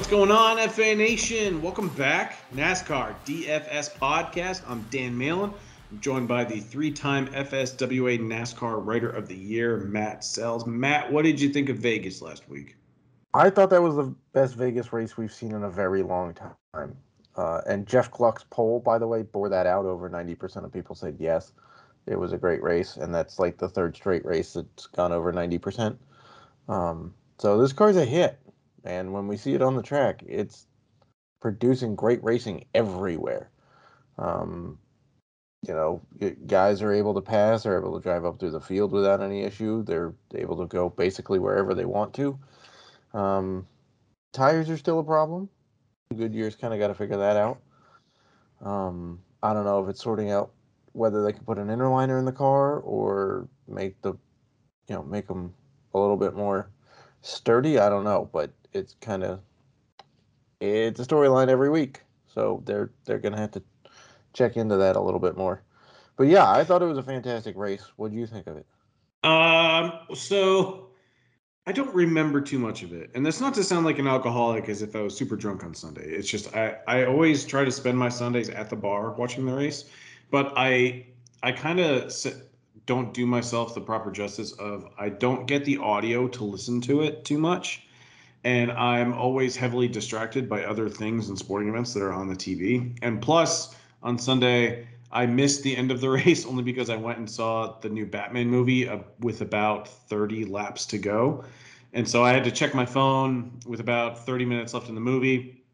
What's going on, FA Nation? Welcome back. NASCAR DFS podcast. I'm Dan Malin. I'm joined by the three time FSWA NASCAR Writer of the Year, Matt Selz. Matt, what did you think of Vegas last week? I thought that was the best Vegas race we've seen in a very long time. Uh, and Jeff Gluck's poll, by the way, bore that out. Over 90% of people said yes, it was a great race. And that's like the third straight race that's gone over 90%. Um, so this car's a hit. And when we see it on the track, it's producing great racing everywhere. Um, you know, guys are able to pass, are able to drive up through the field without any issue. They're able to go basically wherever they want to. Um, tires are still a problem. Goodyear's kind of got to figure that out. Um, I don't know if it's sorting out whether they can put an inner liner in the car or make the, you know, make them a little bit more sturdy. I don't know, but it's kind of it's a storyline every week, so they're they're gonna have to check into that a little bit more. But yeah, I thought it was a fantastic race. What do you think of it? Um, so I don't remember too much of it, and that's not to sound like an alcoholic, as if I was super drunk on Sunday. It's just I I always try to spend my Sundays at the bar watching the race, but I I kind of don't do myself the proper justice of I don't get the audio to listen to it too much and I'm always heavily distracted by other things and sporting events that are on the TV. And plus, on Sunday, I missed the end of the race only because I went and saw the new Batman movie uh, with about 30 laps to go. And so I had to check my phone with about 30 minutes left in the movie.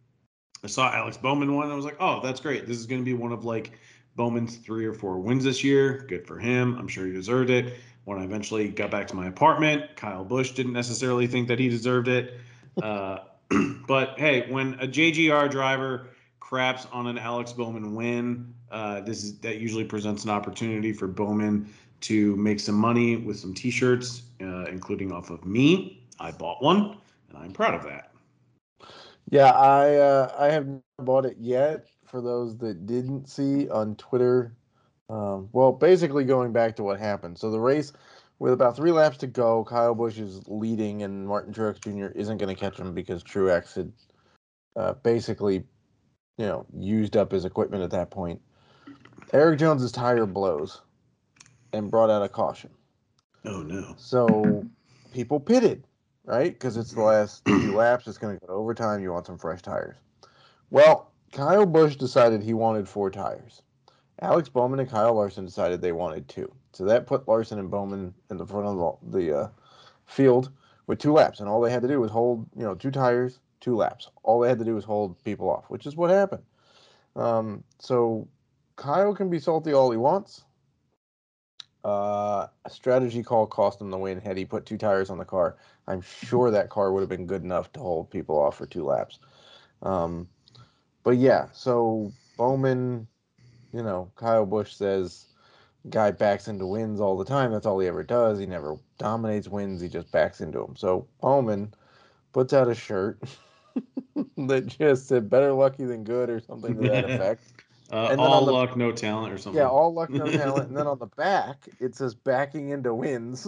I saw Alex Bowman won. I was like, oh, that's great. This is going to be one of like Bowman's three or four wins this year. Good for him. I'm sure he deserved it. When I eventually got back to my apartment, Kyle Busch didn't necessarily think that he deserved it. Uh, but hey, when a JGR driver craps on an Alex Bowman win, uh, this is that usually presents an opportunity for Bowman to make some money with some T-shirts, uh, including off of me. I bought one, and I'm proud of that. Yeah, I uh, I haven't bought it yet. For those that didn't see on Twitter, um, well, basically going back to what happened. So the race with about three laps to go, Kyle Busch is leading, and Martin Truex Jr. isn't going to catch him because Truex had uh, basically, you know, used up his equipment at that point. Erik Jones's tire blows and brought out a caution. Oh no! So people pitted, right? Because it's the last few laps. It's going to go to overtime. You want some fresh tires. Well, Kyle Busch decided he wanted four tires. Alex Bowman and Kyle Larson decided they wanted two. So that put Larson and Bowman in the front of the, uh, field with two laps, and all they had to do was hold, you know, two tires, two laps. All they had to do was hold people off, which is what happened. Um, so Kyle can be salty all he wants. Uh, a strategy call cost him the win. Had he put two tires on the car, I'm sure that car would have been good enough to hold people off for two laps. Um, but yeah, so Bowman you know, Kyle Busch says guy backs into wins all the time. That's all he ever does. He never dominates wins. He just backs into them. So Bowman puts out a shirt that just said "better lucky than good" or something to that effect. Uh, all the, luck, no talent, or something. Yeah, all luck, no talent. And then on the back, it says "backing into wins."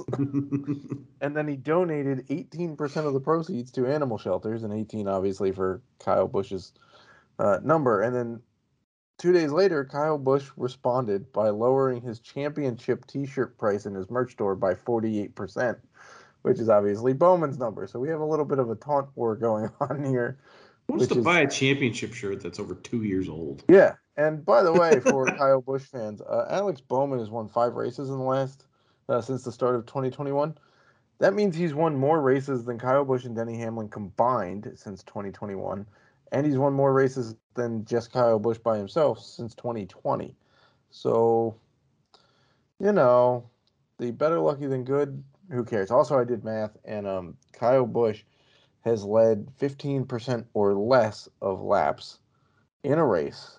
and then he donated 18% of the proceeds to animal shelters, and 18 obviously for Kyle Busch's uh, number. And then Two days later, Kyle Busch responded by lowering his championship T-shirt price in his merch store by 48%, which is obviously Bowman's number. So we have a little bit of a taunt war going on here. Who wants to is, buy a championship shirt that's over two years old? Yeah, and by the way, for Kyle Busch fans, uh, Alex Bowman has won five races in the last uh, since the start of 2021. That means he's won more races than Kyle Busch and Denny Hamlin combined since 2021 and he's won more races than just Kyle Busch by himself since 2020. So, you know, the better lucky than good. Who cares? Also, I did math, and um, Kyle Busch has led 15% or less of laps in a race,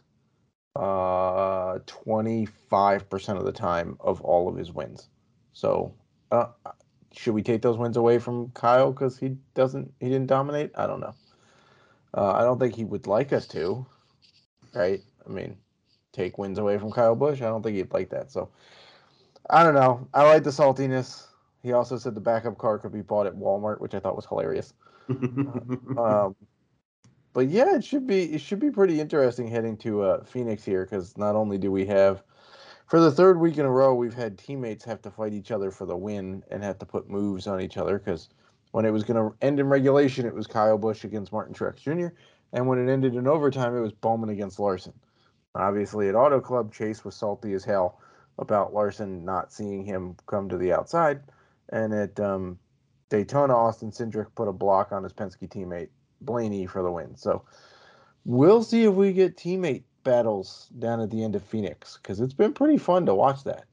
uh, 25% of the time of all of his wins. So, uh, should we take those wins away from Kyle because he doesn't, he didn't dominate? I don't know. Uh, I don't think he would like us to, right? I mean, take wins away from Kyle Busch. I don't think he'd like that. So I don't know. I like the saltiness. He also said the backup car could be bought at Walmart, which I thought was hilarious. um, but yeah, it should be it should be pretty interesting heading to uh, Phoenix here because not only do we have for the third week in a row we've had teammates have to fight each other for the win and have to put moves on each other because when it was going to end in regulation it was Kyle Busch against Martin Truex Jr. and when it ended in overtime it was Bowman against Larson. Obviously at Auto Club Chase was salty as hell about Larson not seeing him come to the outside, and at um, Daytona Austin Cindric put a block on his Penske teammate Blaney for the win. So we'll see if we get teammate battles down at the end of Phoenix because it's been pretty fun to watch that.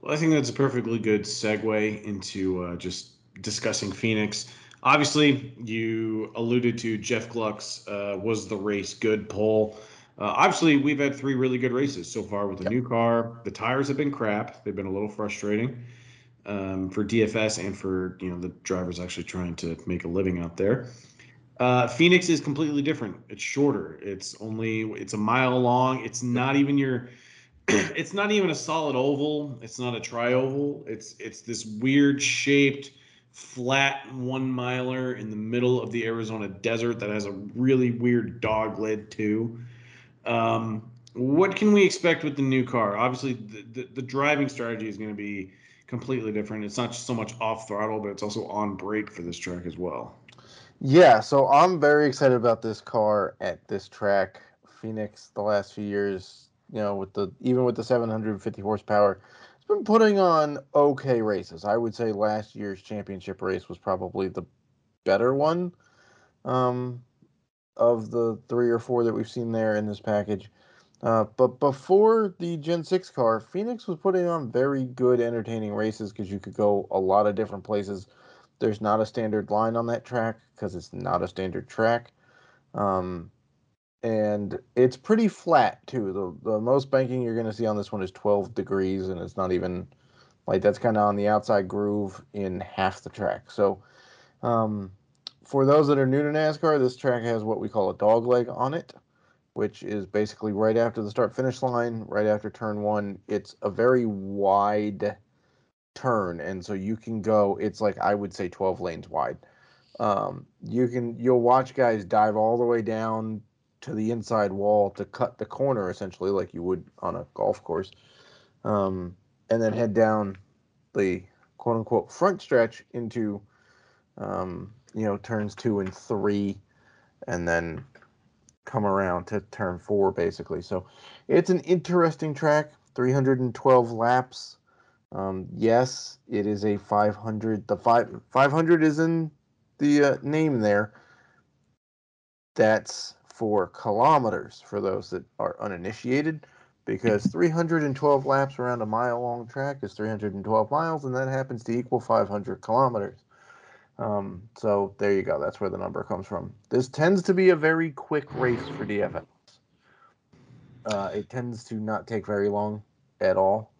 Well, I think that's a perfectly good segue into uh, just discussing Phoenix. Obviously, you alluded to Jeff Gluck's uh, was the race good poll. Uh, obviously, we've had three really good races so far with the yep. new car. The tires have been crap; they've been a little frustrating um, for DFS and for you know the drivers actually trying to make a living out there. Uh, Phoenix is completely different. It's shorter. It's only it's a mile long. It's not even your. it's not even a solid oval. It's not a tri-oval. It's it's this weird shaped, flat one miler in the middle of the Arizona desert that has a really weird dog leg too. Um, what can we expect with the new car? Obviously, the, the, the driving strategy is going to be completely different. It's not so much off throttle, but it's also on brake for this track as well. Yeah, so I'm very excited about this car at this track. Phoenix, the last few years, you know, with the even with the 750 horsepower, been putting on okay races. I would say last year's championship race was probably the better one um, of the three or four that we've seen there in this package. Uh, but before the Gen 6 car, Phoenix was putting on very good, entertaining races because you could go a lot of different places there's not a standard line on that track because it's not a standard track. Um, and it's pretty flat too. The the most banking you're going to see on this one is 12 degrees, and it's not even like that's kind of on the outside groove in half the track. So, um, for those that are new to NASCAR, this track has what we call a dog leg on it, which is basically right after the start finish line, right after turn one. It's a very wide turn, and so you can go. It's like I would say 12 lanes wide. Um, you can you'll watch guys dive all the way down to the inside wall to cut the corner essentially, like you would on a golf course, um, and then head down the quote unquote front stretch into um, you know turns two and three, and then come around to turn four basically. So it's an interesting track. 312 laps. Um, yes, it is a 500. The five 500 is in the uh, name there. That's for kilometers for those that are uninitiated, because 312 laps around a mile long track is 312 miles, and that happens to equal 500 kilometers. Um, so there you go. That's where the number comes from. This tends to be a very quick race for DFS. Uh, it tends to not take very long at all.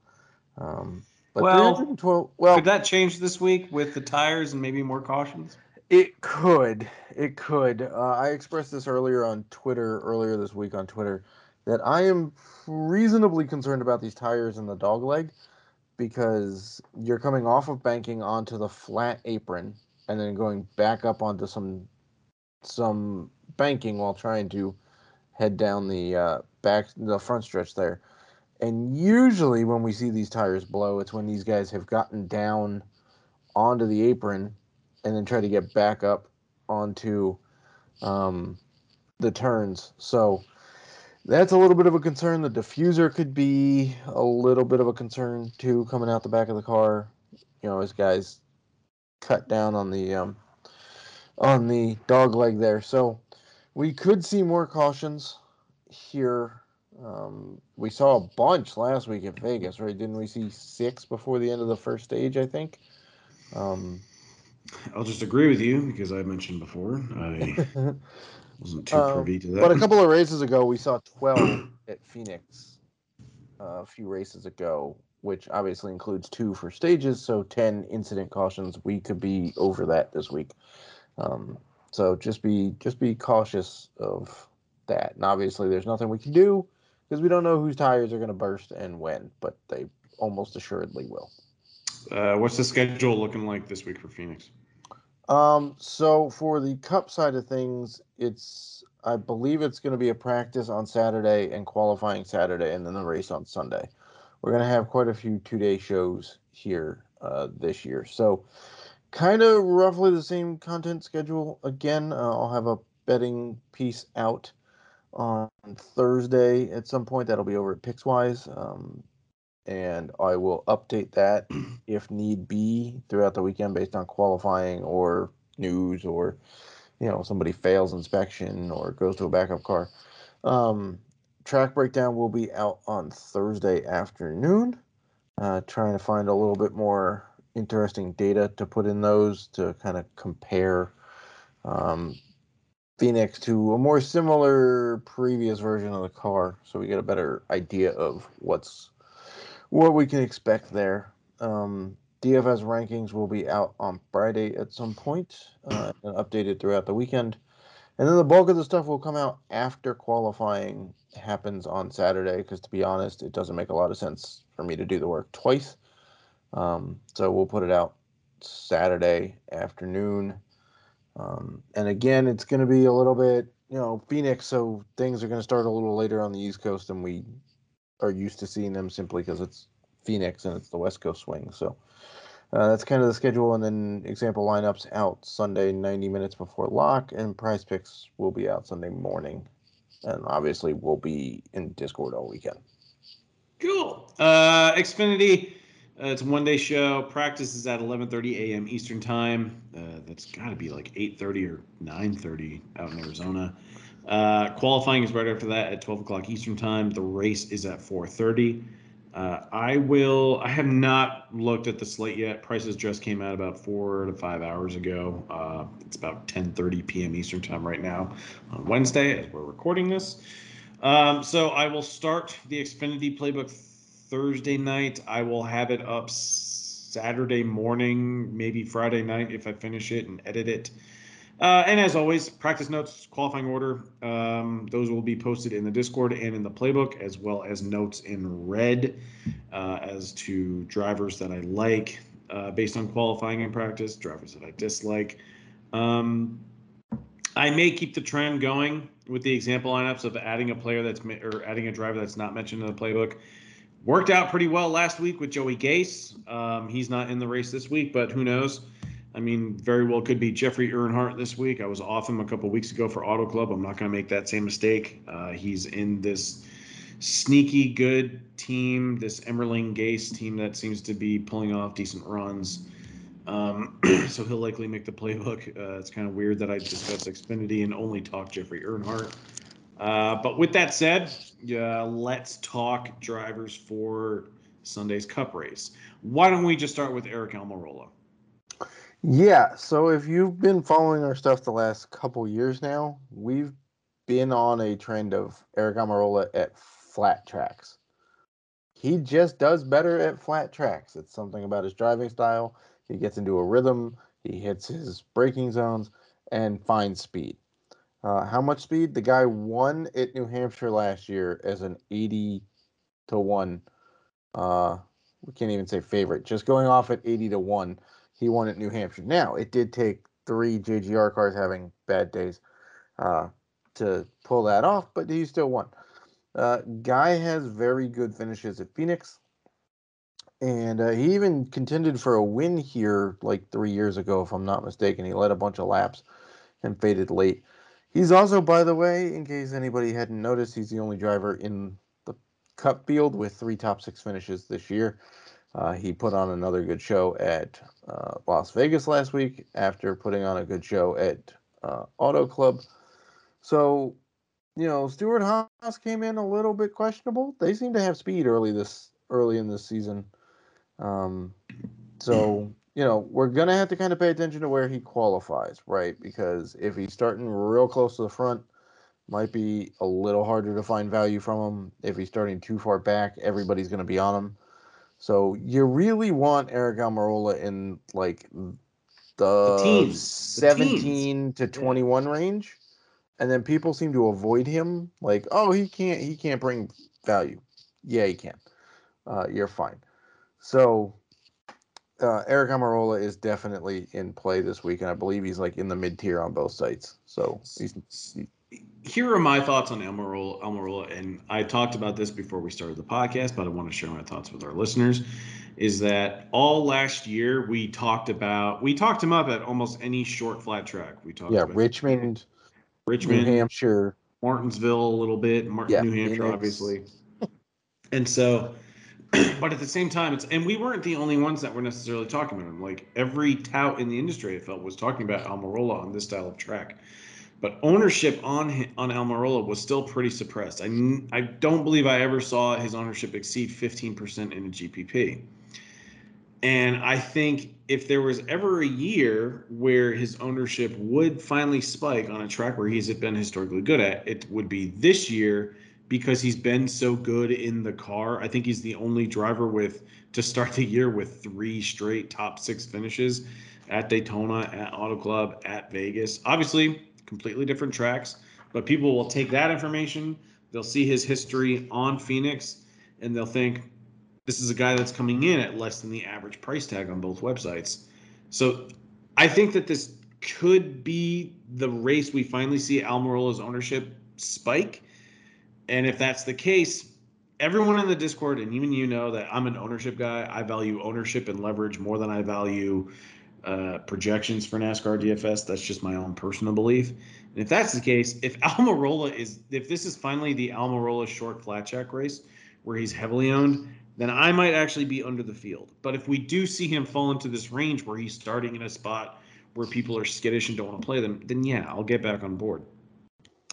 Um, but well, well, could that change this week with the tires and maybe more cautions? It could. It could. Uh, I expressed this earlier on Twitter, earlier this week on Twitter, that I am reasonably concerned about these tires and the dog leg because you're coming off of banking onto the flat apron and then going back up onto some some banking while trying to head down the uh, back the front stretch there. And usually, when we see these tires blow, it's when these guys have gotten down onto the apron and then try to get back up onto um, the turns. So that's a little bit of a concern. The diffuser could be a little bit of a concern too, coming out the back of the car. You know, as guys cut down on the um, on the dog leg there. So we could see more cautions here um, we saw a bunch last week at Vegas, right? Didn't we see six before the end of the first stage? I think. Um, I'll just agree with you because I mentioned before I wasn't too um, privy to that. But a couple of races ago, we saw twelve at Phoenix. Uh, a few races ago, which obviously includes two for stages, so ten incident cautions. We could be over that this week. Um, so just be just be cautious of that. And obviously, there's nothing we can do because we don't know whose tires are going to burst and when, but they almost assuredly will. Uh, what's the schedule looking like this week for Phoenix? Um, so for the Cup side of things, it's I believe it's going to be a practice on Saturday and qualifying Saturday, and then the race on Sunday. We're going to have quite a few two day shows here uh, this year. So, kind of roughly the same content schedule again. Uh, I'll have a betting piece out on Thursday at some point. That'll be over at Pickswise. Um, and I will update that if need be throughout the weekend based on qualifying or news or you know somebody fails inspection or goes to a backup car. Um, track breakdown will be out on Thursday afternoon. Uh, trying to find a little bit more interesting data to put in those to kind of compare um, Phoenix to a more similar previous version of the car, so we get a better idea of what's what we can expect there. Um, DFS rankings will be out on Friday at some point uh, and updated throughout the weekend. And then the bulk of the stuff will come out after qualifying happens on Saturday, because to be honest, it doesn't make a lot of sense for me to do the work twice. Um, so we'll put it out Saturday afternoon. Um, and again, it's going to be a little bit, you know, Phoenix, so things are going to start a little later on the East Coast than we are used to seeing them simply because it's Phoenix and it's the West Coast swing. So uh, that's kind of the schedule. And then example lineups out Sunday, 90 minutes before lock, and PrizePicks will be out Sunday morning. And obviously, we'll be in Discord all weekend. Cool. Uh, Xfinity. Uh, it's a one day show. Practice is at 11:30 a.m. Eastern time. Uh, that's got to be like 8:30 or 9:30 out in Arizona. Uh, qualifying is right after that at 12 o'clock Eastern time. The race is at 4:30. Uh, I will. I have not looked at the slate yet. Prices just came out about four to five hours ago. Uh, it's about 10:30 p.m. Eastern time right now on Wednesday as we're recording this. Um, so I will start the Xfinity playbook Thursday night. I will have it up Saturday morning, maybe Friday night if I finish it and edit it. Uh, and as always, practice notes, qualifying order, um, those will be posted in the Discord and in the playbook, as well as notes in red uh, as to drivers that I like uh, based on qualifying and practice, drivers that I dislike. Um, I may keep the trend going with the example lineups of adding a player that's or adding a driver that's not mentioned in the playbook. Worked out pretty well last week with Joey Gase. Um, he's not in the race this week, but who knows? I mean, very well could be Jeffrey Earnhardt this week. I was off him a couple weeks ago for Auto Club. I'm not going to make that same mistake. Uh, he's in this sneaky good team, this Emerling Gase team that seems to be pulling off decent runs. Um, so he'll likely make the playbook. Uh, it's kind of weird that I discuss Xfinity and only talk Jeffrey Earnhardt. Uh, but with that said, uh, let's talk drivers for Sunday's Cup race. Why don't we just start with Aric Almirola? Yeah, so if you've been following our stuff the last couple years now, we've been on a trend of Aric Almirola at flat tracks. He just does better at flat tracks. It's something about his driving style. He gets into a rhythm, he hits his braking zones, and finds speed. Uh, how much speed? The guy won at New Hampshire last year as an 80 to 1. Uh, we can't even say favorite, just going off at 80 to 1 he won at New Hampshire. Now, it did take three JGR cars having bad days uh, to pull that off, but he still won. Uh, Guy has very good finishes at Phoenix, and uh, he even contended for a win here like three years ago, if I'm not mistaken. He led a bunch of laps and faded late. He's also, by the way, in case anybody hadn't noticed, he's the only driver in the Cup field with three top six finishes this year. Uh, he put on another good show at uh, Las Vegas last week after putting on a good show at uh, Auto Club. So, you know, Stewart Haas came in a little bit questionable. They seem to have speed early this early in this season. Um, so, you know, we're gonna have to kind of pay attention to where he qualifies, right? Because if he's starting real close to the front, might be a little harder to find value from him. If he's starting too far back, everybody's gonna be on him. So you really want Aric Almirola in like the, the teams, 17 the to 21 yeah. range. And then people seem to avoid him like, "Oh, he can't he can't bring value." Yeah, he can. Uh, you're fine. So uh, Aric Almirola is definitely in play this week, and I believe he's like in the mid tier on both sites. So he's here are my thoughts on Almirola, Almirola, and I talked about this before we started the podcast, but I want to share my thoughts with our listeners. Is that all last year we talked about? We talked him up at almost any short flat track. We talked Yeah, about Richmond, Richmond, New Hampshire. Martinsville a little bit, Mar- Yeah, New Hampshire, obviously. And so, but at the same time, it's and we weren't the only ones that were necessarily talking about him. Like every tout in the industry, I felt was talking about Almirola on this style of track. But ownership on on Almirola was still pretty suppressed. I I don't believe I ever saw his ownership exceed 15% in a GPP. And I think if there was ever a year where his ownership would finally spike on a track where he's been historically good at, it would be this year because he's been so good in the car. I think he's the only driver with to start the year with three straight top six finishes at Daytona, at Auto Club, at Vegas. Obviously, completely different tracks, but people will take that information, they'll see his history on Phoenix, and they'll think this is a guy that's coming in at less than the average price tag on both websites. So I think that this could be the race we finally see Almirola's ownership spike. And if that's the case, everyone in the Discord, and even you know that I'm an ownership guy. I value ownership and leverage more than I value uh, projections for NASCAR DFS. That's just my own personal belief. And if that's the case, if Almirola is, if this is finally the Almirola short flat check race where he's heavily owned, then I might actually be under the field. But if we do see him fall into this range where he's starting in a spot where people are skittish and don't want to play them, then yeah, I'll get back on board.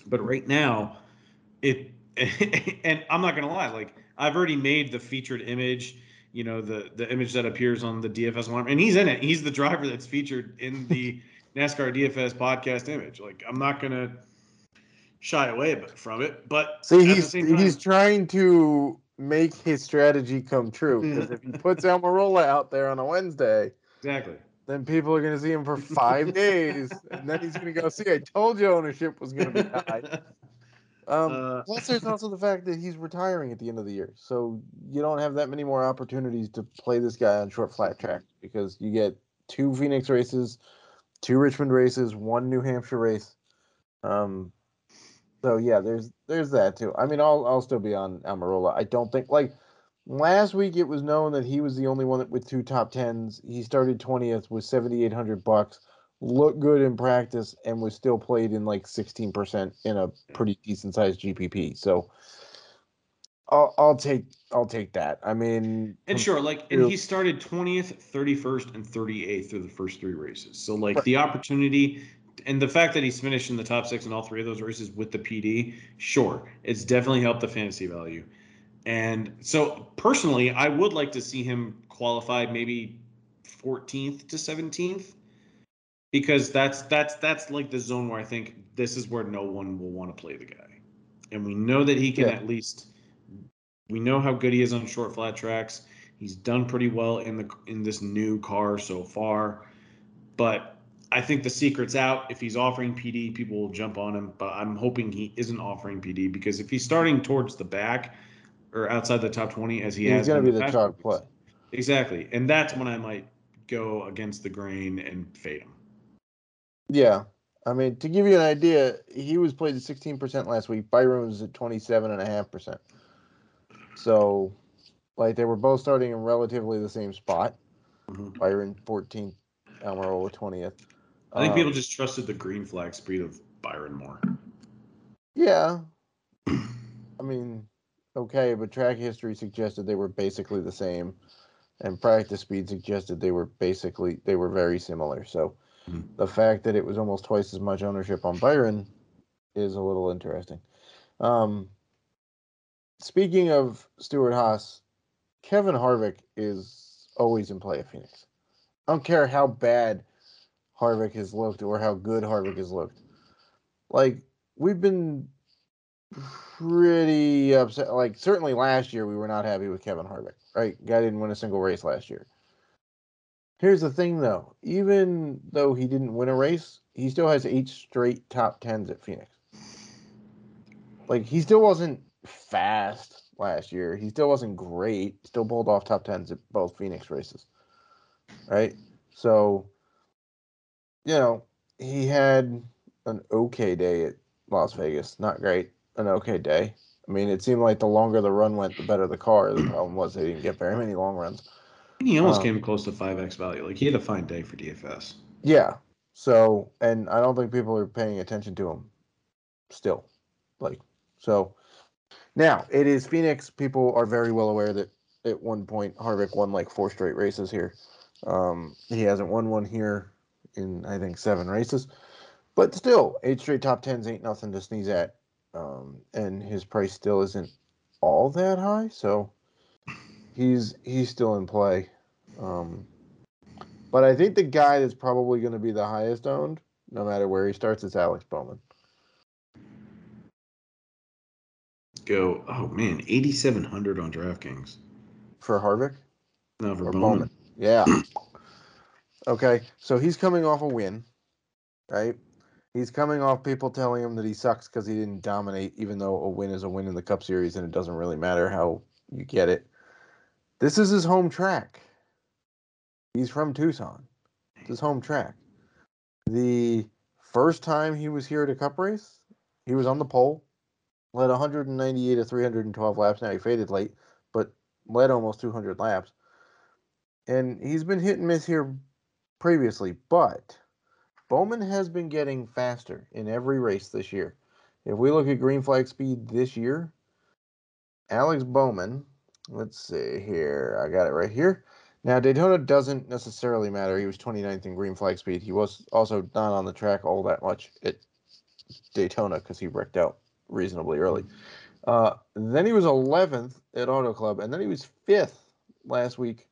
But right now, it and I'm not gonna lie, like I've already made the featured image, you know, the the image that appears on the DFS alarm, and he's in it. He's the driver that's featured in the NASCAR DFS podcast image. Like I'm not gonna shy away from it, but See, he's time- he's trying to make his strategy come true. Because if he puts Almirola out there on a Wednesday, exactly. then people are going to see him for five days, and then he's going to go, "See, I told you ownership was going to be high." Um, Uh, plus, there's also the fact that he's retiring at the end of the year, so you don't have that many more opportunities to play this guy on short flat track because you get two Phoenix races, two Richmond races, one New Hampshire race. Um, so yeah, there's there's that too. I mean, I'll I'll still be on Almirola. I don't think like last week it was known that he was the only one that, with two top tens. He started twentieth with seventy eight hundred bucks. Looked good in practice and was still played in like sixteen percent in a pretty decent sized GPP. So I'll I'll take I'll take that. I mean, And sure, like, and he started 20th, 31st, and 38th through the first three races. So, like, Right. the opportunity and the fact that he's finished in the top six in all three of those races with the PD, sure, it's definitely helped the fantasy value. And so, personally, I would like to see him qualify maybe 14th to 17th because that's that's that's like the zone where I think this is where no one will want to play the guy. And we know that he can Yeah. at least we know how good he is on short flat tracks. He's done pretty well in the in this new car so far. But I think the secret's out. If he's offering PD, people will jump on him. But I'm hoping he isn't offering PD because if he's starting towards the back or outside the top 20 as he he's has going to be the chalk play. Exactly. And that's when I might go against the grain and fade him. Yeah. I mean, to give you an idea, he was played at 16% last week. Byron was at 27.5%. So, like, they were both starting in relatively the same spot. Mhm. Byron 14th, Almirola 20th. I think Um, people just trusted the green flag speed of Byron more. Yeah. I mean, okay, but track history suggested they were basically the same, and practice speed suggested they were basically they were very similar. So Mhm. the fact that it was almost twice as much ownership on Byron is a little interesting. Um, speaking of Stewart Haas, Kevin Harvick is always in play at Phoenix. I don't care how bad Harvick has looked or how good Harvick has looked. Like we've been pretty upset. Like certainly last year we were not happy with Kevin Harvick. Right, guy didn't win a single race last year. Here's the thing, though. Even though he didn't win a race, he still has eight straight top tens at Phoenix. Like he still wasn't fast last year. He still wasn't great. Still pulled off top tens at both Phoenix races. Right. So, you know, he had an okay day at Las Vegas. Not great. An okay day. I mean, it seemed like the longer the run went, the better the car. The problem was they didn't get very many long runs. He almost Um, came close to five x value. Like he had a fine day for DFS. Yeah. So, and I don't think people are paying attention to him still. Like, so now it is Phoenix. People are very well aware that at one point Harvick won like four straight races here. Um, he hasn't won one here in, I think, seven races. But still, eight straight top tens ain't nothing to sneeze at. Um, and his price still isn't all that high. So he's he's still in play. Um, but I think the guy that's probably going to be the highest owned, no matter where he starts, is Alex Bowman. Go. Oh man, eighty seven hundred on DraftKings. For Harvick No, for Bowman. Bowman? Yeah. okay, so he's coming off a win, right? He's coming off people telling him that he sucks because he didn't dominate, even though a win is a win in the Cup Series and it doesn't really matter how you get it. This is his home track. He's from Tucson. It's his home track. The first time he was here at a Cup race, he was on the pole, led 198 to 312 laps. Now he faded late, but led almost 200 laps. And he's been hit and miss here previously, but Bowman has been getting faster in every race this year. If we look at green flag speed this year, Alex Bowman, let's see here. I got it right here. Now, Daytona doesn't necessarily matter. He was 29th in green flag speed. He was also not on the track all that much at Daytona because he wrecked out reasonably early. Uh, then he was 11th at Auto Club, and then he was fifth last week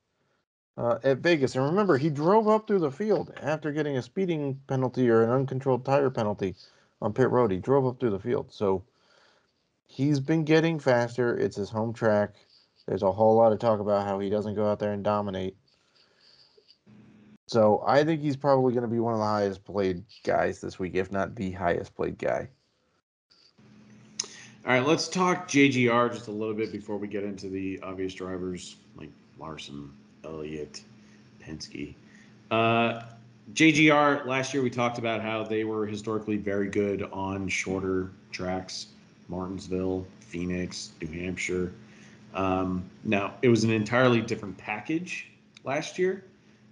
uh, at Vegas. And remember, he drove up through the field after getting a speeding penalty or an uncontrolled tire penalty on pit road. He drove up through the field, so he's been getting faster. It's his home track. There's a whole lot of talk about how he doesn't go out there and dominate. So I think he's probably going to be one of the highest played guys this week, if not the highest played guy. All right, let's talk JGR just a little bit before we get into the obvious drivers like Larson, Elliott, Penske. Uh, JGR, last year we talked about how they were historically very good on shorter tracks Martinsville, Phoenix, New Hampshire. Um, now, it was an entirely different package last year,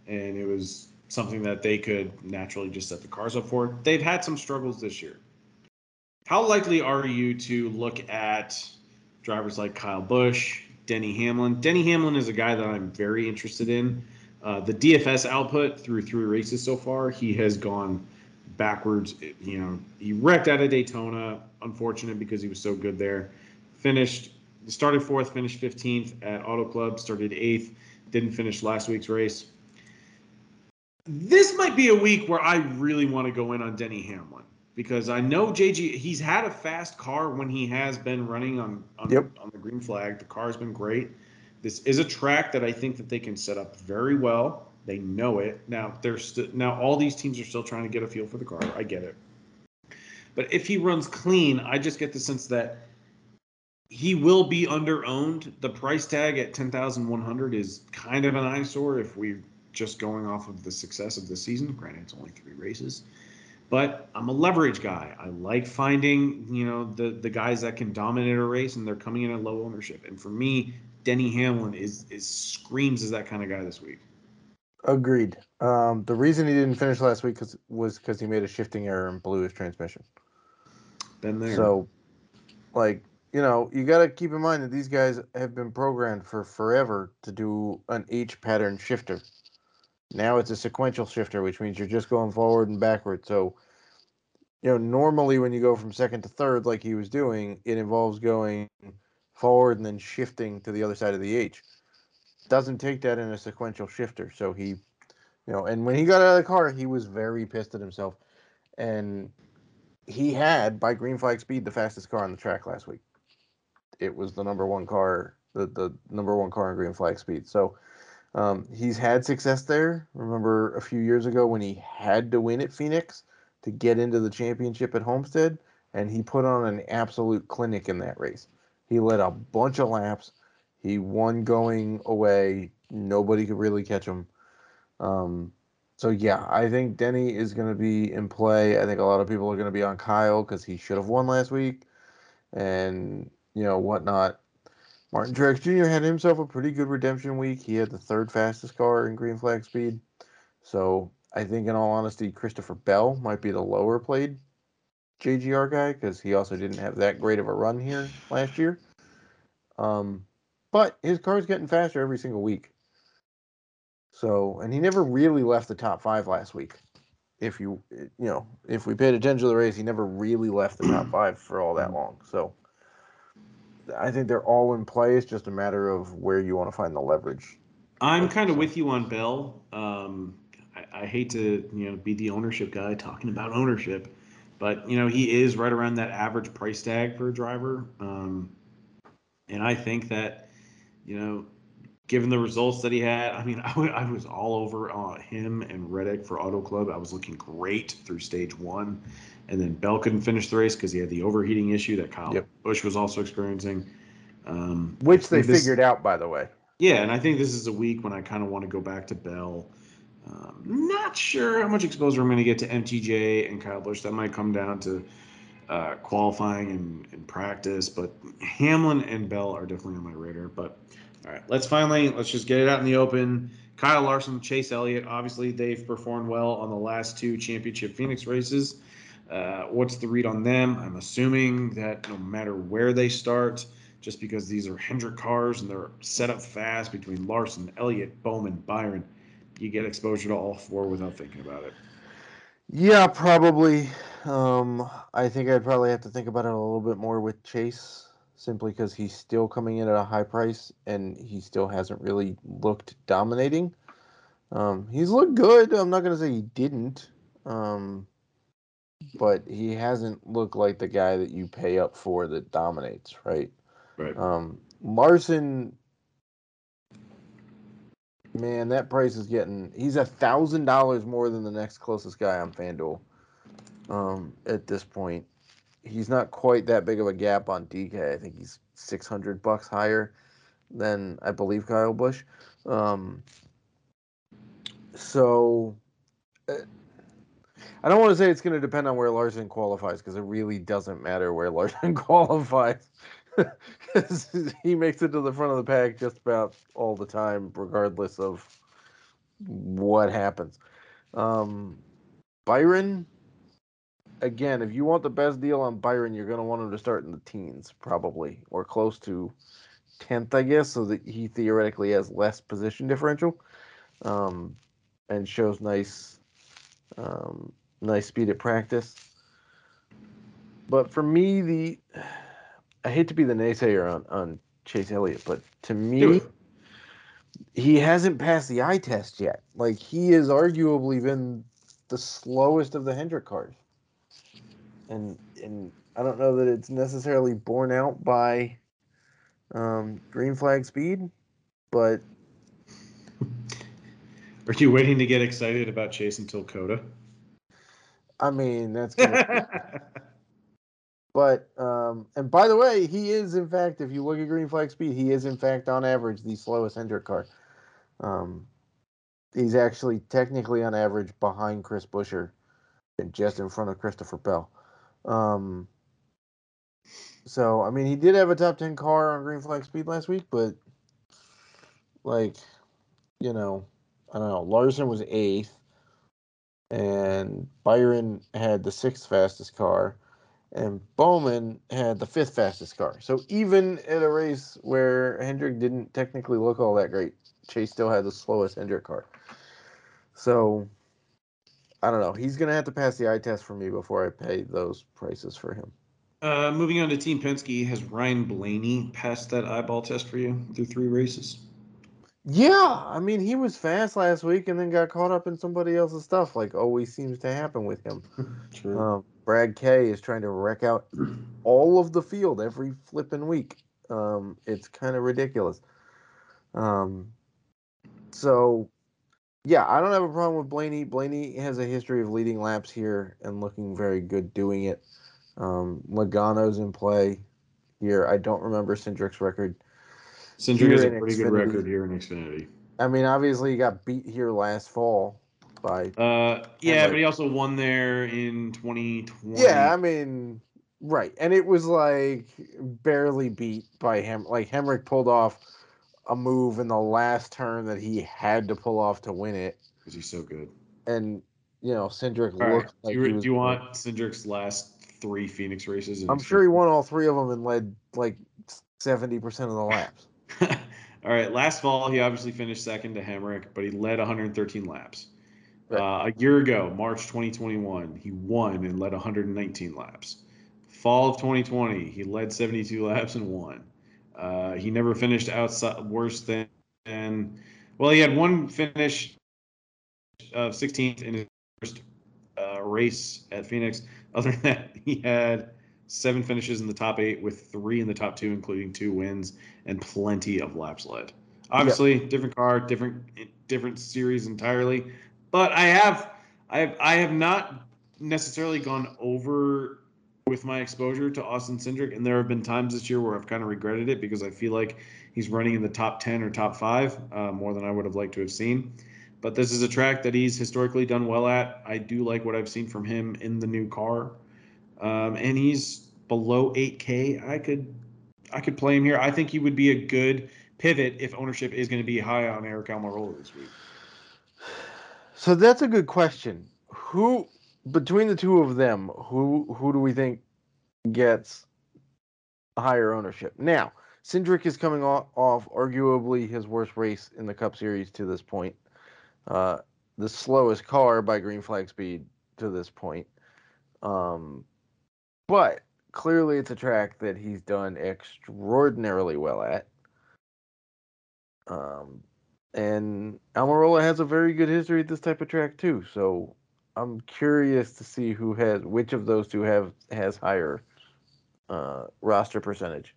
and it was something that they could naturally just set the cars up for. They've had some struggles this year. How likely are you to look at drivers like Kyle Busch, Denny Hamlin? Denny Hamlin is a guy that I'm very interested in. Uh, the DFS output through three races so far, he has gone backwards. You know, he wrecked out of Daytona. Unfortunate because he was so good there. Finished, started fourth, finished 15th at Auto Club, started eighth, didn't finish last week's race. This might be a week where I really want to go in on Denny Hamlin because I know JG he's had a fast car when he has been running on on, Yep. on the green flag. The car's been great. This is a track that I think that they can set up very well. They know it. Now there's st- now all these teams are still trying to get a feel for the car. I get it. But if he runs clean, I just get the sense that he will be under owned. The price tag at 10,100 is kind of an eyesore if we're just going off of the success of the season. Granted, it's only three races but I'm a leverage guy. I like finding, you know, the the guys that can dominate a race and they're coming in at low ownership. And for me, Denny Hamlin is is screams as that kind of guy this week. Agreed. Um, the reason he didn't finish last week 'cause- was because he made a shifting error and blew his transmission. Been there. So, like, you know, you got to keep in mind that these guys have been programmed for forever to do an H pattern shifter. Now it's a sequential shifter, which means you're just going forward and backward. So, you know, normally when you go from second to third, like he was doing, it involves going forward and then shifting to the other side of the H. Doesn't take that in a sequential shifter. So he, you know, and when he got out of the car, he was very pissed at himself. And he had, by green flag speed, the fastest car on the track last week. It was the number one car, the, the number one car in green flag speed. So um, he's had success there. Remember a few years ago when he had to win at Phoenix to get into the championship at Homestead, and he put on an absolute clinic in that race. He led a bunch of laps. He won going away. Nobody could really catch him. Um, So yeah, I think Denny is going to be in play. I think a lot of people are going to be on Kyle because he should have won last week, and you know whatnot. Martin Truex Jr. had himself a pretty good redemption week. He had the third fastest car in green flag speed. So I think, in all honesty, Christopher Bell might be the lower played JGR guy because he also didn't have that great of a run here last year. Um, but his car's getting faster every single week. So, and he never really left the top five last week. If you, you know, if we paid attention to the race, he never really left the top five for all that long. So, I think they're all in play. It's just a matter of where you want to find the leverage. I'm kind of with you on Bell. Um, I, I, hate to, you know, be the ownership guy talking about ownership, but you know he is right around that average price tag for a driver. Um, and I think that, you know, given the results that he had, I mean, I, w- I was all over uh, him and Reddick for Auto Club. I was looking great through stage one. And then Bell couldn't finish the race because he had the overheating issue that Kyle yep. Busch was also experiencing. Um, Which they this, figured out, by the way. Yeah, and I think this is a week when I kind of want to go back to Bell. Um, not sure how much exposure I'm going to get to MTJ and Kyle Busch. That might come down to uh, qualifying and, and practice, but Hamlin and Bell are definitely on my radar. But all right, let's finally let's just get it out in the open. Kyle Larson, Chase Elliott, obviously they've performed well on the last two championship Phoenix races. Uh, what's the read on them? I'm assuming that no matter where they start, just because these are Hendrick cars and they're set up fast between Larson, Elliott, Bowman, Byron, you get exposure to all four without thinking about it. Yeah, probably. Um, I think I'd probably have to think about it a little bit more with Chase, simply because he's still coming in at a high price and he still hasn't really looked dominating. Um, he's looked good. I'm not gonna say he didn't, um, but he hasn't looked like the guy that you pay up for that dominates, right? Right. Um, Larson Man, that price is getting. He's a thousand dollars more than the next closest guy on FanDuel. Um, at this point, he's not quite that big of a gap on DK. I think he's six hundred bucks higher than I believe Kyle Busch. Um, so, uh, I don't want to say it's going to depend on where Larson qualifies because it really doesn't matter where Larson qualifies. he makes it to the front of the pack just about all the time, regardless of what happens. Um, Byron, again, if you want the best deal on Byron, you're going to want him to start in the teens, probably, or close to 10th, I guess, so that he theoretically has less position differential um, and shows nice, um, nice speed at practice. But for me, the I hate to be the naysayer on, on Chase Elliott, but to me, he hasn't passed the eye test yet. Like he has arguably been the slowest of the Hendrick cars, and and I don't know that it's necessarily borne out by um, green flag speed, but. Are you waiting to get excited about Chase until COTA? I mean, that's. Gonna, But um, and by the way, he is in fact, if you look at green flag speed, he is in fact on average the slowest Hendrick car. Um, he's actually technically on average behind Chris Buescher and just in front of Christopher Bell. Um, so I mean, he did have a top ten car on green flag speed last week, but like, you know, I don't know. Larson was eighth, and Byron had the sixth fastest car and Bowman had the fifth fastest car. So even at a race where Hendrick didn't technically look all that great, Chase still had the slowest Hendrick car. So I don't know. He's gonna have to pass the eye test for me before I pay those prices for him. Uh, moving on to Team Penske, has Ryan Blaney passed that eyeball test for you through three races? Yeah, I mean he was fast last week and then got caught up in somebody else's stuff, like always seems to happen with him. True. Um, Brad K is trying to wreck out all of the field every flipping week. Um, it's kind of ridiculous. Um, so, yeah, I don't have a problem with Blaney. Blaney has a history of leading laps here and looking very good doing it. Um, Logano's in play here. I don't remember Cindric's record. Cindric has a pretty Xfinity. good record here in Xfinity. I mean, obviously, he got beat here last fall by. Uh, yeah, Hemric. but he also won there in 2020. Yeah, I mean, right, and it was like barely beat by him. Like Hemric pulled off a move in the last turn that he had to pull off to win it, because he's so good. and you know, Cindric All right. looked like do, you, he was. do you want Cindric's last three Phoenix races? I'm sure he won all three of them and led like seventy percent of the laps. All right. Last fall, he obviously finished second to Hemric, but he led 113 laps. Right. Uh, a year ago, March 2021, he won and led 119 laps. Fall of 2020, he led 72 laps and won. Uh, he never finished outside worse than, than well, he had one finish of 16th in his first uh, race at Phoenix. Other than that, he had seven finishes in the top eight, with three in the top two, including two wins and plenty of laps led. Obviously, different car, different different series entirely. But I have I have I have not necessarily gone over with my exposure to Austin Cindric, and there have been times this year where I've kind of regretted it because I feel like he's running in the top ten or top five uh, more than I would have liked to have seen. But this is a track that he's historically done well at. I do like what I've seen from him in the new car, um, and he's below 8K. I could I could play him here. I think he would be a good pivot if ownership is going to be high on Eric Almirola this week. So that's a good question. Who between the two of them, who who do we think gets higher ownership? Now, Cindric is coming off, off arguably his worst race in the Cup Series to this point. Uh, the slowest car by green flag speed to this point. Um, but clearly, it's a track that he's done extraordinarily well at. Um, and Almirola has a very good history at this type of track too. So I'm curious to see who has which of those two have has higher uh, roster percentage.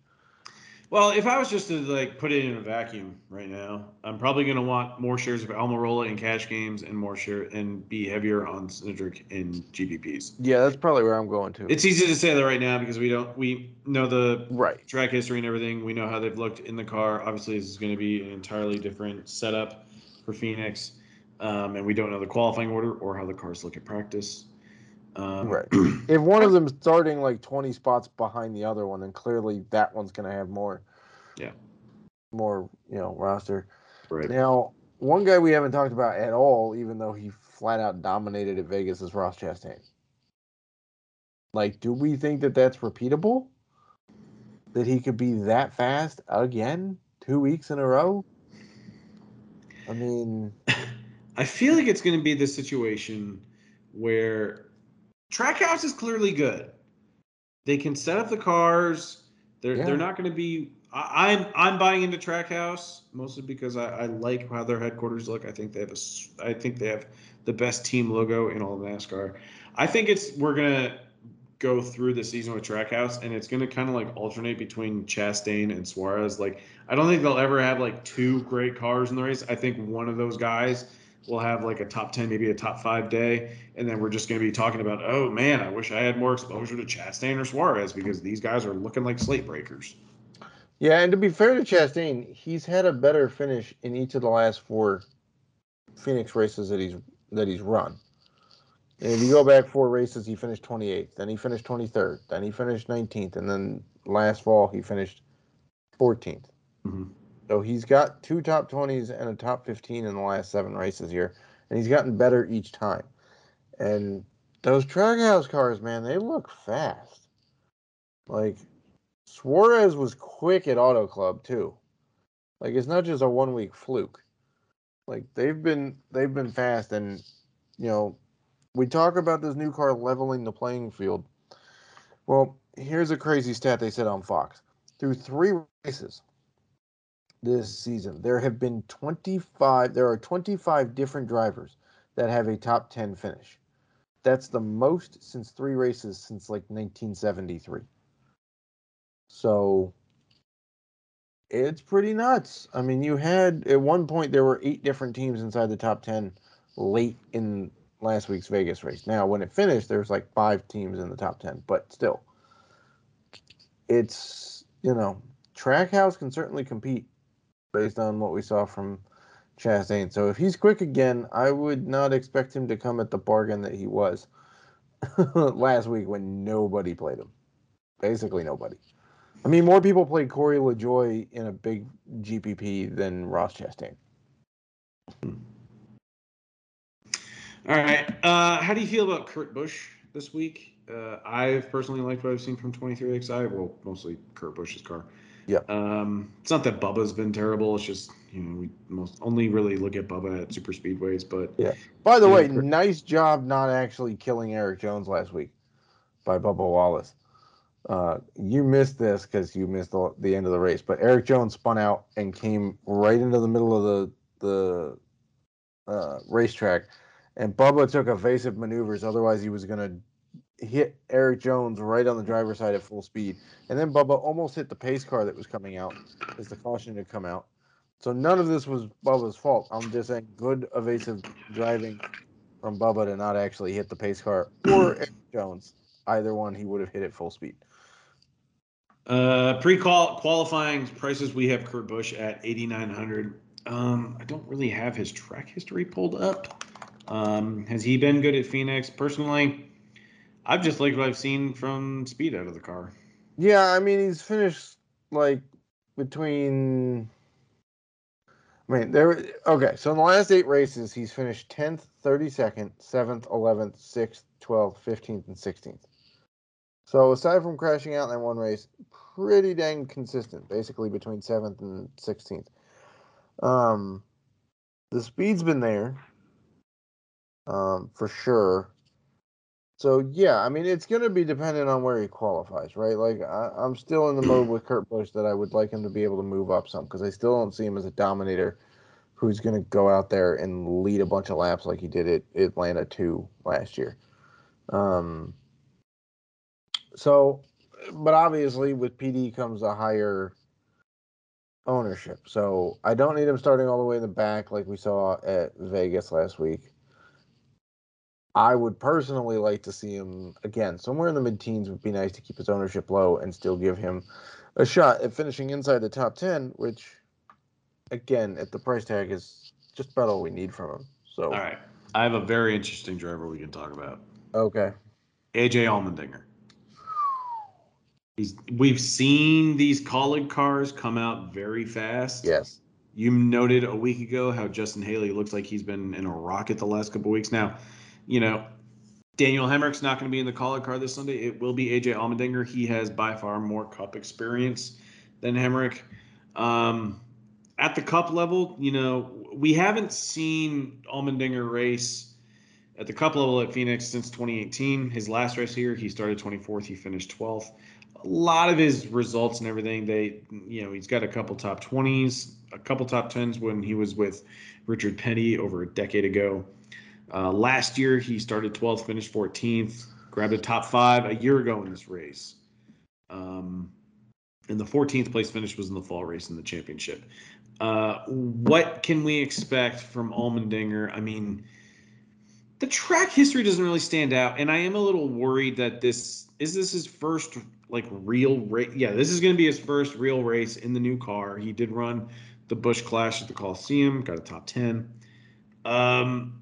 Well, if I was just to like put it in a vacuum right now, I'm probably going to want more shares of Almirola in cash games and more share and be heavier on Cindric in GPPs. Yeah, that's probably where I'm going to. It's easy to say that right now because we don't we know the right. track history and everything. We know how they've looked in the car. Obviously, this is going to be an entirely different setup for Phoenix, um, and we don't know the qualifying order or how the cars look at practice. Um, Right. If one of them's starting like 20 spots behind the other one, then clearly that one's going to have more. Yeah. More, you know, roster. right. Now, one guy we haven't talked about at all, even though he flat out dominated at Vegas, is Ross Chastain. Like, do we think that that's repeatable? That he could be that fast again, two weeks in a row? I mean, I feel like it's going to be the situation where Trackhouse is clearly good. They can set up the cars. They're Yeah. they're not going to be. I, I'm I'm buying into Trackhouse mostly because I, I like how their headquarters look. I think they have a I think they have the best team logo in all of NASCAR. I think it's we're gonna go through the season with Trackhouse, and it's gonna kind of like alternate between Chastain and Suarez. Like I don't think they'll ever have like two great cars in the race. I think one of those guys will have like a top 10 maybe a top five day and then we're just going to be talking about oh man i wish i had more exposure to chastain or suarez because these guys are looking like slate breakers yeah, and to be fair to Chastain, he's had a better finish in each of the last four Phoenix races that he's that he's run. And if you go back four races, he finished 28th, then he finished 23rd, then he finished 19th, and then last fall he finished 14th. Mhm. So he's got two top 20s and a top 15 in the last seven races here, and he's gotten better each time. And those Trackhouse cars, man, they look fast. Like Suarez was quick at Auto Club too. Like it's not just a one week fluke. Like they've been they've been fast and you know, we talk about this new car leveling the playing field. Well, here's a crazy stat they said on Fox. Through three races this season, there have been 25 there are 25 different drivers that have a top 10 finish. That's the most since three races since like 1973. So it's pretty nuts. I mean, you had at one point there were eight different teams inside the top 10 late in last week's Vegas race. Now, when it finished, there's like five teams in the top 10, but still, it's, you know, Trackhouse can certainly compete based on what we saw from Chastain. So if he's quick again, I would not expect him to come at the bargain that he was last week when nobody played him. Basically nobody. I mean, more people played Corey LaJoie in a big GPP than Ross Chastain. All right. Uh, how do you feel about Kurt Busch this week? Uh, I've personally liked what I've seen from 23XI. Well, mostly Kurt Busch's car. Yeah. Um, it's not that Bubba's been terrible. It's just you know we most only really look at Bubba at super speedways, but yeah. By the way, Kurt- nice job not actually killing Erik Jones last week by Bubba Wallace. Uh, you missed this because you missed the, the end of the race, but Erik Jones spun out and came right into the middle of the the uh, racetrack, and Bubba took evasive maneuvers. Otherwise, he was going to hit Erik Jones right on the driver's side at full speed, and then Bubba almost hit the pace car that was coming out as the caution had come out. So none of this was Bubba's fault. I'm just saying good evasive driving from Bubba to not actually hit the pace car or Erik Jones. Either one, he would have hit it full speed. Uh, pre-qualifying prices, we have Kurt Busch at 8,900. Um, I don't really have his track history pulled up. Um, has he been good at Phoenix? Personally, I've just liked what I've seen from speed out of the car. Yeah, I mean he's finished like between. I mean there. Okay, so in the last eight races, he's finished tenth, thirty second, seventh, eleventh, sixth, twelfth, fifteenth, and sixteenth. So aside from crashing out in that one race, pretty dang consistent, basically between seventh and sixteenth. Um, the speed's been there, um, for sure. So yeah, I mean it's going to be dependent on where he qualifies, right? Like I, I'm still in the mode with Kurt Busch that I would like him to be able to move up some because I still don't see him as a dominator who's going to go out there and lead a bunch of laps like he did at Atlanta two last year. Um. So, but obviously with PD comes a higher ownership. So I don't need him starting all the way in the back like we saw at Vegas last week. I would personally like to see him again somewhere in the mid-teens would be nice to keep his ownership low and still give him a shot at finishing inside the top 10 which again at the price tag is just about all we need from him so All right. I have a very interesting driver we can talk about. okay AJ Allmendinger. He's, we've seen these Kaulig cars come out very fast. yes You noted a week ago how Justin Haley looks like he's been in a rocket the last couple weeks. Now, you know, Daniel Hemric's not going to be in the Kaulig car this Sunday. It will be AJ Allmendinger. He has by far more cup experience than Hemric. Um, at the cup level, you know, we haven't seen Allmendinger race at the cup level at Phoenix since 2018. His last race here, he started 24th, he finished 12th. A lot of his results and everything, they, you know, he's got a couple top 20s, a couple top 10s when he was with Richard Petty over a decade ago. Uh, last year, he started 12th, finished 14th, grabbed a top five a year ago in this race. Um, and the 14th place finish was in the fall race in the championship. Uh, what can we expect from Allmendinger? I mean, the track history doesn't really stand out, and I am a little worried that this is this his first like real race. Yeah, this is going to be his first real race in the new car. He did run the Busch Clash at the Coliseum, got a top 10. Um,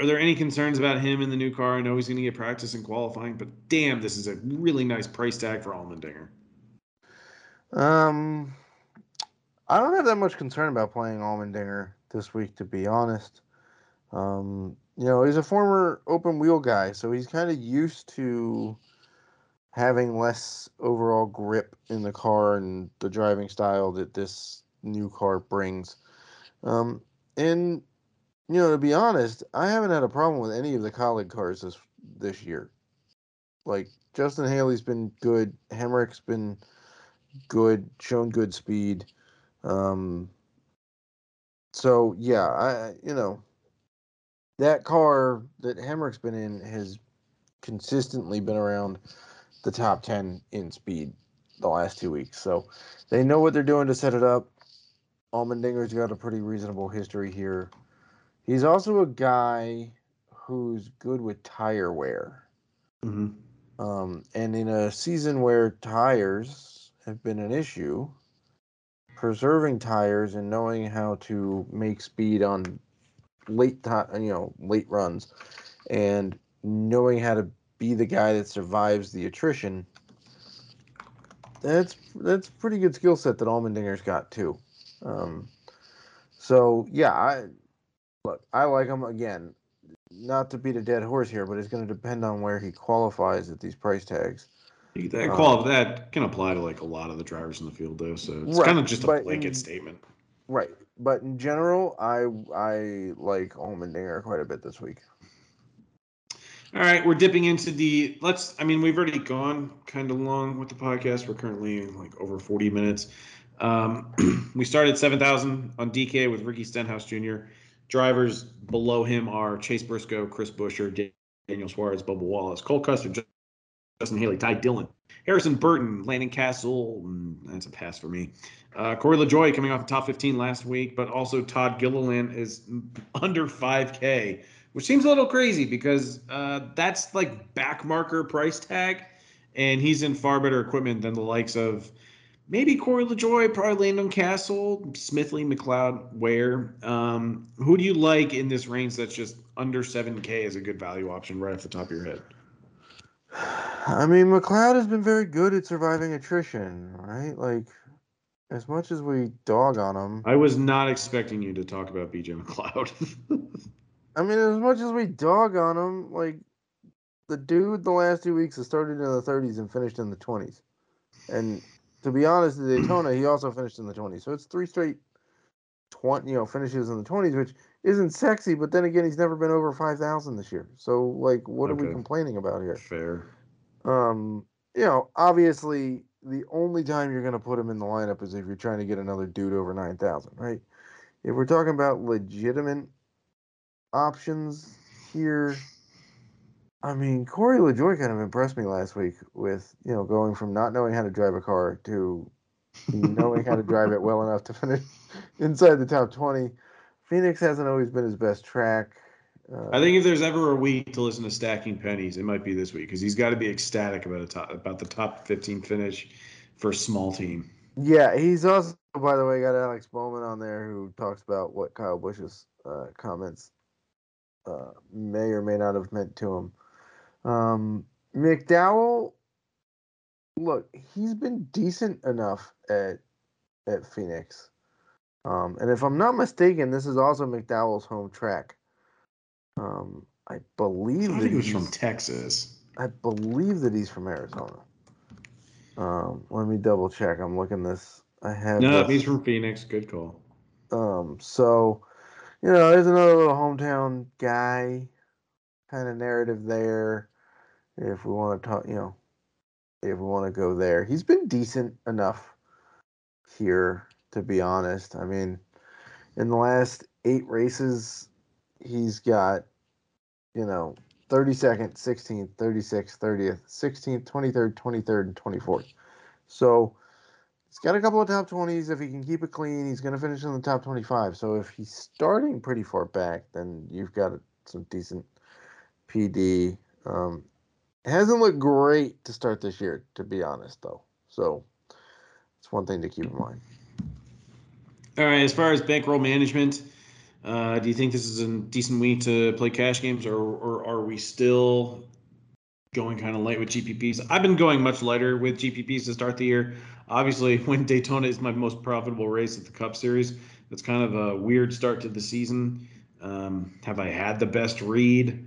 are there any concerns about him in the new car? I know he's going to get practice in qualifying, but damn, this is a really nice price tag for Allmendinger. um i don't have that much concern about playing allmendinger this week to be honest um you know he's a former open wheel guy so he's kind of used to having less overall grip in the car and the driving style that this new car brings. Um, and you know, to be honest, I haven't had a problem with any of the Kaulig cars this this year. Like Justin Haley's been good, Hemric's been good, shown good speed. Um, so yeah, I you know that car that Hemric's been in has consistently been around the top 10 in speed the last two weeks. So they know what they're doing to set it up. Allmendinger's got a pretty reasonable history here. He's also a guy who's good with tire wear. Mm-hmm. Um, and in a season where tires have been an issue, preserving tires and knowing how to make speed on late time, you know, late runs, and knowing how to be the guy that survives the attrition. That's that's pretty good skill set that Allmendinger's got too. Um, so yeah, I look, I like him again. Not to beat a dead horse here, but it's going to depend on where he qualifies at these price tags. That qual that can apply to like a lot of the drivers in the field, though. So it's Right, kind of just a blanket in- statement. Right, but in general, I I like Allmendinger quite a bit this week. All right, we're dipping into the let's. I mean, we've already gone kind of long with the podcast. We're currently like over forty minutes. Um, we started seven thousand on DK with Ricky Stenhouse Jr. Drivers below him are Chase Briscoe, Chris Buescher, Daniel Suarez, Bubba Wallace, Cole Custer, Justin Haley, Ty Dillon, Harrison Burton, Landon Cassill. That's a pass for me. Uh, Corey LaJoie coming off the top 15 last week, but also Todd Gilliland is under 5K, which seems a little crazy because uh, that's like back marker price tag, and he's in far better equipment than the likes of maybe Corey LaJoie, probably Landon Cassill, Smithley, McLeod, Ware. Um, who do you like in this range that's just under 7K as a good value option right off the top of your head? I mean, McLeod has been very good at surviving attrition, right? Like, as much as we dog on him, I was not expecting you to talk about BJ McLeod. I mean, as much as we dog on him, like, the dude the last two weeks has started in the 30s and finished in the 20s. And to be honest, at Daytona, he also finished in the 20s. So it's three straight 20, you know, finishes in the 20s, which isn't sexy, but then again, he's never been over 5,000 this year. So, like, what are we complaining about here? Fair. Um, you know, obviously, the only time you're going to put him in the lineup is if you're trying to get another dude over 9,000, right? If we're talking about legitimate options here, I mean, Corey LaJoie kind of impressed me last week with, you know, going from not knowing how to drive a car to knowing how to drive it well enough to finish inside the top 20. Phoenix hasn't always been his best track. Uh, I think if there's ever a week to listen to stacking pennies, it might be this week because he's got to be ecstatic about a top, about the top 15 finish for a small team. Yeah, he's also, by the way, got Alex Bowman on there who talks about what Kyle Busch's uh, comments uh, may or may not have meant to him. Um, McDowell, look, he's been decent enough at at Phoenix, um, and if I'm not mistaken, this is also McDowell's home track. Um, I believe I that think he was he's- from Texas. I believe that he's from Arizona. Um, let me double check. I'm looking this. I have. No, this- he's from Phoenix. Good call. Um, so, you know, there's another little hometown guy kind of narrative there. If we want to talk, you know, if we want to go there, he's been decent enough here, to be honest. I mean, in the last eight races, he's got, you know, 32nd, 16th, 36th, 30th, 16th, 23rd, 23rd, and 24th. So, He's got a couple of top 20s. If he can keep it clean, he's going to finish in the top 25. So if he's starting pretty far back, then you've got some decent PD. Um, hasn't looked great to start this year, to be honest, though. So it's one thing to keep in mind. All right. As far as bankroll management, uh, do you think this is a decent week to play cash games, or, or are we still going kind of light with GPPs? I've been going much lighter with GPPs to start the year. Obviously, when Daytona is my most profitable race at the Cup Series, that's kind of a weird start to the season. Um, have I had the best read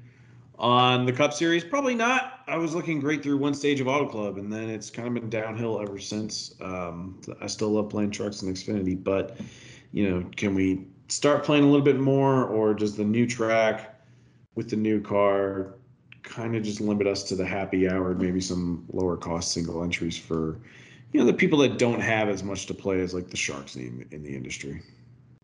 on the Cup Series? Probably not. I was looking great through one stage of Auto Club, and then it's kind of been downhill ever since. Um, I still love playing trucks and Xfinity, but you know, can we start playing a little bit more, or does the new track with the new car kind of just limit us to the happy hour, maybe some lower cost single entries for you know the people that don't have as much to play as like the sharks in, in the industry?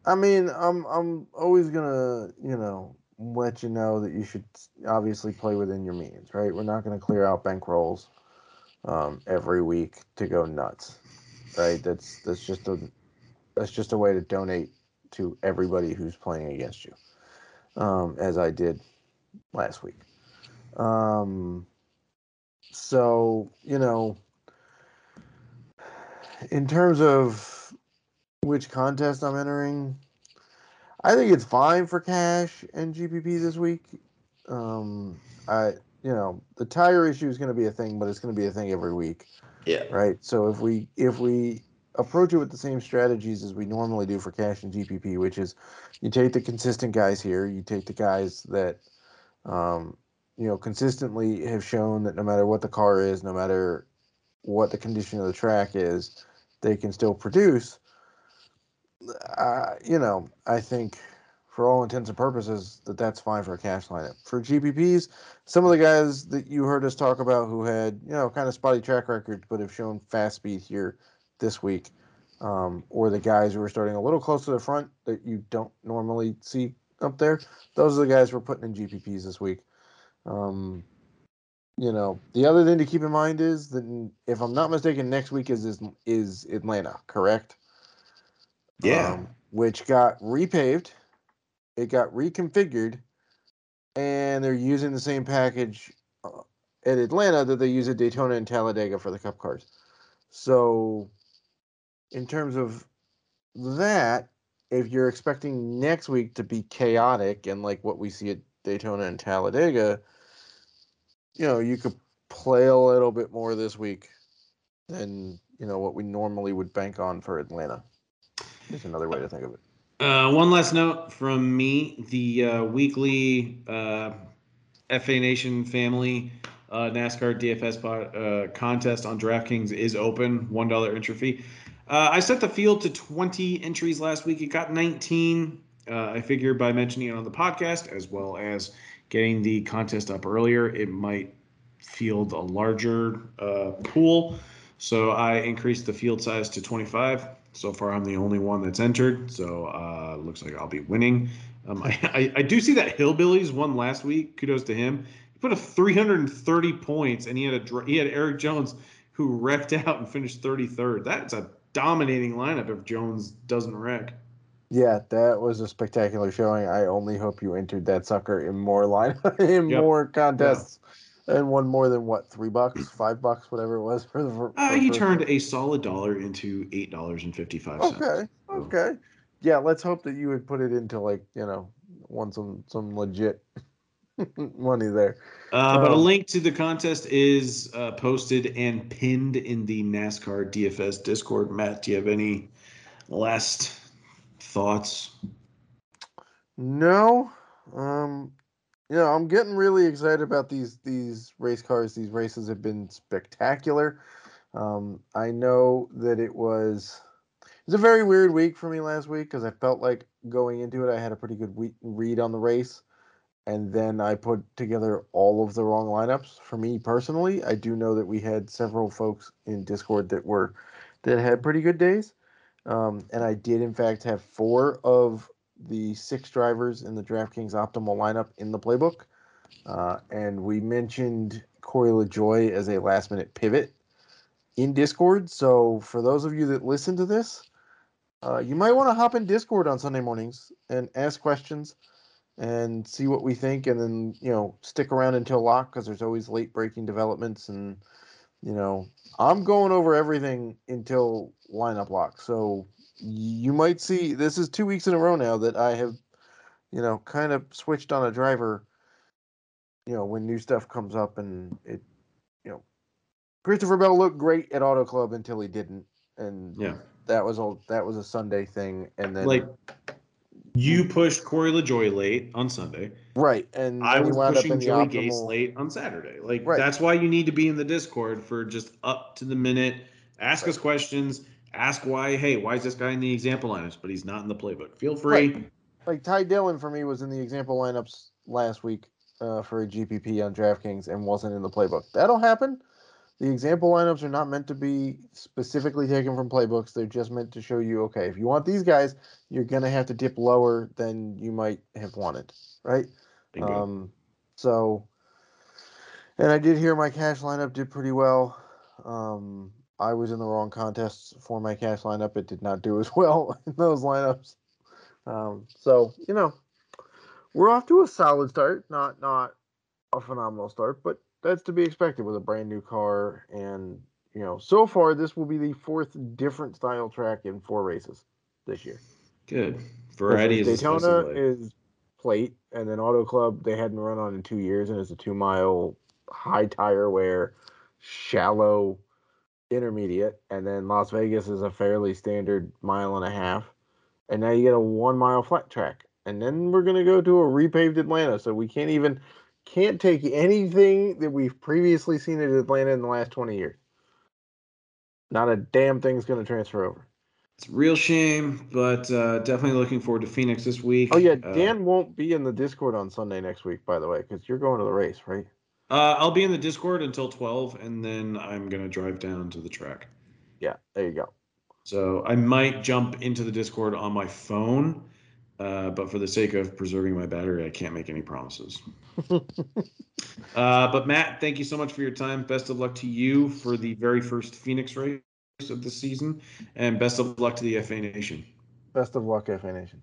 I mean, I'm I'm always gonna, you know, let you know that you should obviously play within your means, right? We're not gonna clear out bankrolls um, every week to go nuts, right? That's that's just a that's just a way to donate to everybody who's playing against you, um, as I did last week. Um, so you know, in terms of which contest I'm entering. I think it's fine for cash and GPP this week. Um, I you know the tire issue is going to be a thing, but it's going to be a thing every week. Yeah. Right. So if we if we approach it with the same strategies as we normally do for cash and GPP, which is you take the consistent guys here, you take the guys that um, you know consistently have shown that no matter what the car is, no matter what the condition of the track is, they can still produce. Uh, you know, I think for all intents and purposes that that's fine for a cash lineup. For GPPs, some of the guys that you heard us talk about who had you know kind of spotty track records but have shown fast speed here this week, um, or the guys who are starting a little close to the front that you don't normally see up there. Those are the guys we're putting in GPPs this week. Um, you know, the other thing to keep in mind is that if I'm not mistaken, next week is is, is Atlanta, correct? Yeah. Um, which got repaved, it got reconfigured, and they're using the same package uh, at Atlanta that they use at Daytona and Talladega for the Cup cars. So, in terms of that, if you're expecting next week to be chaotic and like what we see at Daytona and Talladega, you know, you could play a little bit more this week than, you know, what we normally would bank on for Atlanta. Is another way to think of it. Uh, one last note from me: the uh, weekly uh, FA Nation family uh, NASCAR DFS uh, contest on DraftKings is open. One dollar entry fee. Uh, I set the field to 20 entries last week. It got 19. Uh, I figure by mentioning it on the podcast, as well as getting the contest up earlier, it might field a larger pool. So I increased the field size to 25. So far, I'm the only one that's entered. So uh, looks like I'll be winning. Um, I, I, I do see that Hillbillies won last week. Kudos to him. He put up 330 points, and he had a he had Erik Jones who wrecked out and finished 33rd. That's a dominating lineup if Jones doesn't wreck. Yeah, that was a spectacular showing. I only hope you entered that sucker in more line in Yep. more contests and won more than what three bucks, five bucks, whatever it was for the. For, Uh, he turned a solid dollar into eight dollars and fifty five cents. Okay, okay, yeah. Let's hope that you would put it into like you know, won some some legit money there. Uh, but a Um, link to the contest is uh, posted and pinned in the NASCAR DFS Discord. Matt, do you have any last thoughts? No, um, you know, I'm getting really excited about these these race cars. These races have been spectacular. Um, I know that it was it was a very weird week for me last week because I felt like going into it, I had a pretty good week, read on the race, and then I put together all of the wrong lineups. For me personally, I do know that we had several folks in Discord that were that had pretty good days, um, and I did in fact have four of the six drivers in the DraftKings optimal lineup in the playbook. Uh, and we mentioned Corey LaJoie as a last minute pivot in Discord. So for those of you that listen to this, uh, you might want to hop in Discord on Sunday mornings and ask questions and see what we think. And then, you know, stick around until lock because there's always late breaking developments. And, you know, I'm going over everything until lineup lock. So you might see this is two weeks in a row now that I have, you know, kind of switched on a driver. You know, when new stuff comes up and it, you know, Christopher Bell looked great at Auto Club until he didn't, and Yeah. that was all. That was a Sunday thing, and then Like you pushed Corey LaJoie late on Sunday. right, and I was wound up pushing Joey Gase optimal. late on Saturday. Like Right. that's why you need to be in the Discord for just up to the minute. Ask us questions. Ask why. Hey, why is this guy in the example lineups, but he's not in the playbook? Feel free. Like Ty Dillon for me was in the example lineups last week uh, for a GPP on DraftKings and wasn't in the playbook. That'll happen. The example lineups are not meant to be specifically taken from playbooks. They're just meant to show you, okay, if you want these guys, you're gonna have to dip lower than you might have wanted, right? Bingo. Um, so, and I did hear my cash lineup did pretty well. Um, I was in the wrong contests for my cash lineup. It did not do as well in those lineups. Um, so you know, we're off to a solid start. Not not a phenomenal start, but that's to be expected with a brand new car. And you know, so far this will be the fourth different style track in four races. this year. Good. Variety is Daytona is plate, and then Auto Club they hadn't run on in two years, and it's a two mile high tire wear, shallow intermediate, and then Las Vegas is a fairly standard mile and a half, and now you get a one mile flat track, and then we're gonna go to a repaved Atlanta, so we can't even can't take anything that we've previously seen at Atlanta in the last twenty years. Not a damn thing's gonna transfer over. It's a real shame, but uh, definitely looking forward to Phoenix this week. Oh yeah, Uh, Dan won't be in the Discord on Sunday next week, by the way, because you're going to the race, right? Uh, I'll be in the Discord until 12, and then I'm going to drive down to the track. Yeah, there you go. So I might jump into the Discord on my phone, uh, but for the sake of preserving my battery, I can't make any promises. uh, but Matt, thank you so much for your time. Best of luck to you for the very first Phoenix race of the season, and best of luck to the FA Nation. Best of luck, FA Nation.